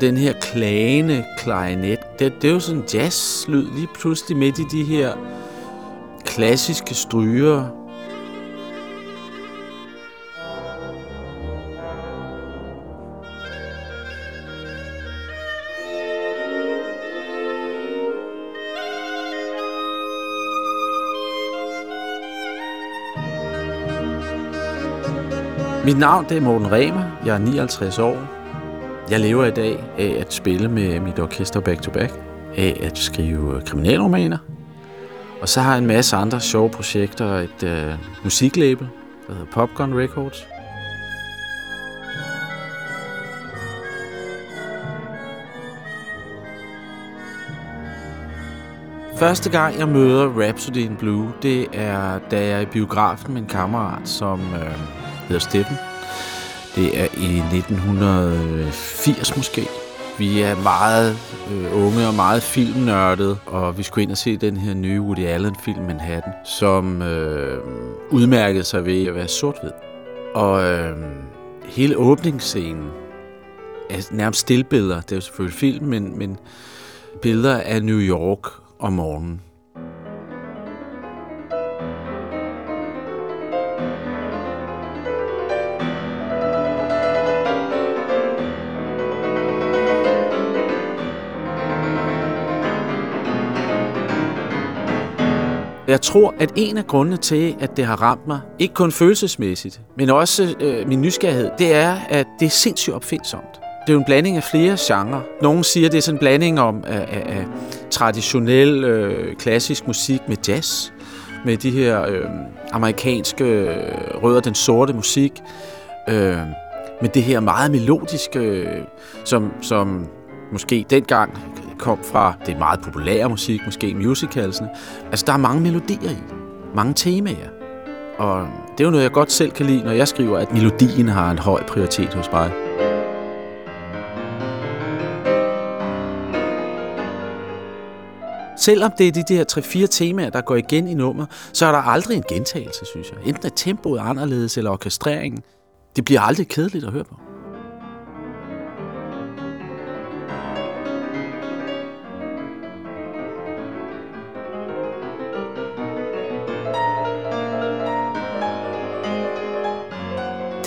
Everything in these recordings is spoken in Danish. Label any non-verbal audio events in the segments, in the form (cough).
den her klagende klarinet, det, det er jo sådan en jazzlyd lige pludselig midt i de her klassiske stryger. Mit navn det er Morten Remer. Jeg er 59 år. Jeg lever i dag af at spille med mit orkester back to back, af at skrive kriminalromaner, og så har jeg en masse andre sjove projekter, et øh, musiklabel, der hedder Popcorn Records. Første gang, jeg møder Rhapsody in Blue, det er, da jeg er i biografen med en kammerat, som øh, hedder Steffen. Det er i 1980 måske. Vi er meget øh, unge og meget filmnørdede, og vi skulle ind og se den her nye Woody Allen-film Manhattan, som øh, udmærkede sig ved at være sort-hvid. Og øh, hele åbningsscenen er nærmest stillbilleder. Det er jo selvfølgelig film, men, men billeder af New York om morgenen. Jeg tror, at en af grundene til, at det har ramt mig, ikke kun følelsesmæssigt, men også øh, min nysgerrighed, det er, at det er sindssygt opfindsomt. Det er jo en blanding af flere genrer. Nogle siger, at det er sådan en blanding om af, af, af traditionel øh, klassisk musik med jazz, med de her øh, amerikanske øh, rødder den sorte musik, øh, med det her meget melodiske, øh, som, som måske dengang kom fra det meget populære musik, måske musicalsene. Altså, der er mange melodier i, mange temaer. Og det er jo noget, jeg godt selv kan lide, når jeg skriver, at melodien har en høj prioritet hos mig. Selvom det er de der 3-4 temaer, der går igen i nummer, så er der aldrig en gentagelse, synes jeg. Enten er tempoet anderledes, eller orkestreringen. Det bliver aldrig kedeligt at høre på.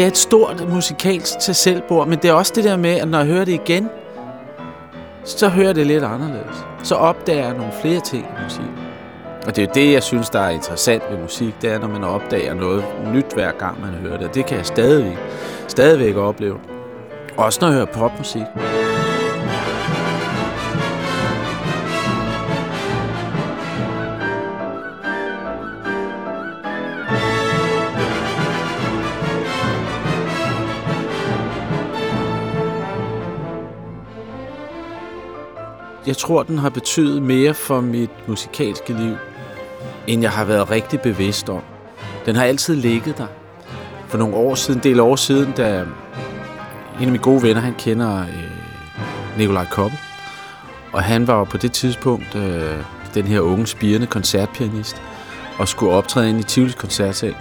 Det er et stort musikalsk til selvbord, men det er også det der med, at når jeg hører det igen, så hører jeg det lidt anderledes. Så opdager jeg nogle flere ting i musikken. Og det er jo det, jeg synes, der er interessant ved musik, det er, når man opdager noget nyt hver gang, man hører det. Og det kan jeg stadigvæk, stadigvæk opleve. Også når jeg hører popmusik. Jeg tror, den har betydet mere for mit musikalske liv, end jeg har været rigtig bevidst om. Den har altid ligget der. For nogle år siden, en del år siden, da en af mine gode venner, han kender øh, Nikolaj Koppe, og han var på det tidspunkt øh, den her unge, spirende koncertpianist, og skulle optræde ind i Tivolis koncertsal,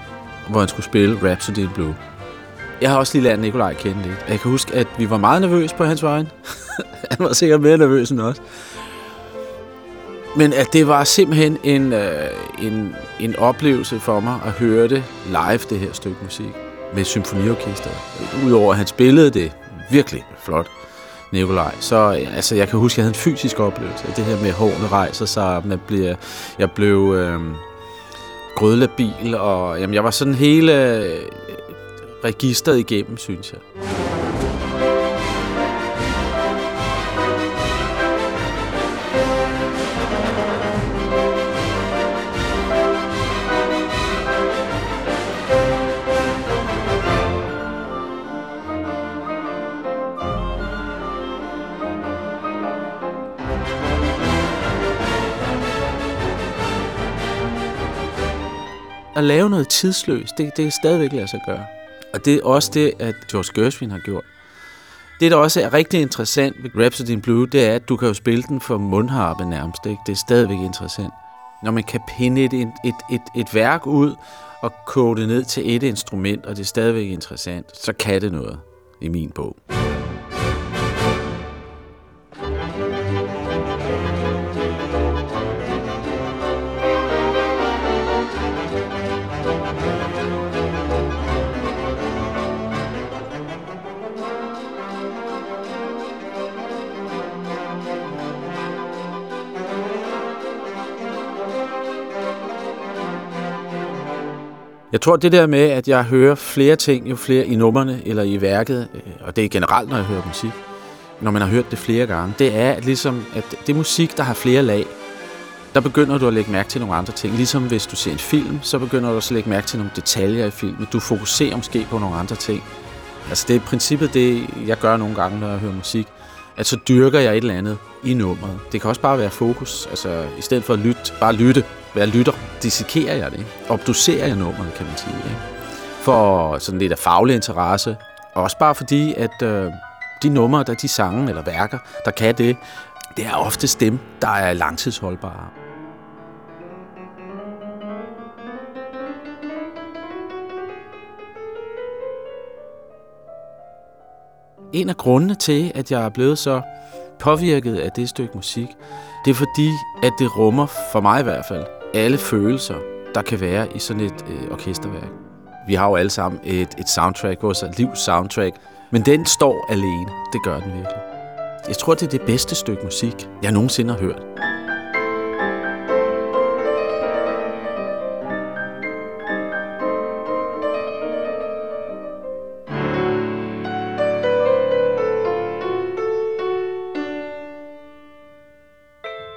hvor han skulle spille Rhapsody in Blue. Jeg har også lige lært Nikolaj at kende lidt. Jeg kan huske, at vi var meget nervøse på hans vejen. (laughs) (laughs) han var sikkert mere nervøs end os. Men at det var simpelthen en, øh, en, en oplevelse for mig at høre det live, det her stykke musik, med symfoniorkestret. Udover at han spillede det virkelig flot, Nikolaj, så øh, altså, jeg kan huske, at jeg havde en fysisk oplevelse. Det her med, at hårene rejser sig, man bliver, jeg blev øh, grødlabil, og jamen, jeg var sådan hele øh, registret igennem, synes jeg. At lave noget tidsløst, det, det er stadigvæk lade sig gøre. Og det er også det, at George Gershwin har gjort. Det, der også er rigtig interessant ved Rhapsody in Blue, det er, at du kan jo spille den for mundharpe nærmest. Ikke? Det er stadigvæk interessant. Når man kan pinde et, et, et, et, værk ud og kode det ned til et instrument, og det er stadigvæk interessant, så kan det noget i min bog. Jeg tror, det der med, at jeg hører flere ting, jo flere i nummerne eller i værket, øh, og det er generelt, når jeg hører musik, når man har hørt det flere gange, det er at ligesom, at det er musik, der har flere lag. Der begynder du at lægge mærke til nogle andre ting. Ligesom hvis du ser en film, så begynder du også at lægge mærke til nogle detaljer i filmen. Du fokuserer måske på nogle andre ting. Altså det er i princippet det, jeg gør nogle gange, når jeg hører musik. At så dyrker jeg et eller andet i nummeret. Det kan også bare være fokus. Altså i stedet for at lytte, bare lytte, være lytter, dissekerer jeg det. Obducerer jeg nummeret, kan man sige. Ikke? For sådan lidt af faglig interesse. Og også bare fordi, at øh, de numre, der de sange eller værker, der kan det, det er oftest dem, der er langtidsholdbare. En af grundene til, at jeg er blevet så påvirket af det stykke musik, det er fordi, at det rummer, for mig i hvert fald, alle følelser, der kan være i sådan et øh, orkesterværk. Vi har jo alle sammen et, et soundtrack, vores livs soundtrack, men den står alene. Det gør den virkelig. Jeg tror, det er det bedste stykke musik, jeg nogensinde har hørt.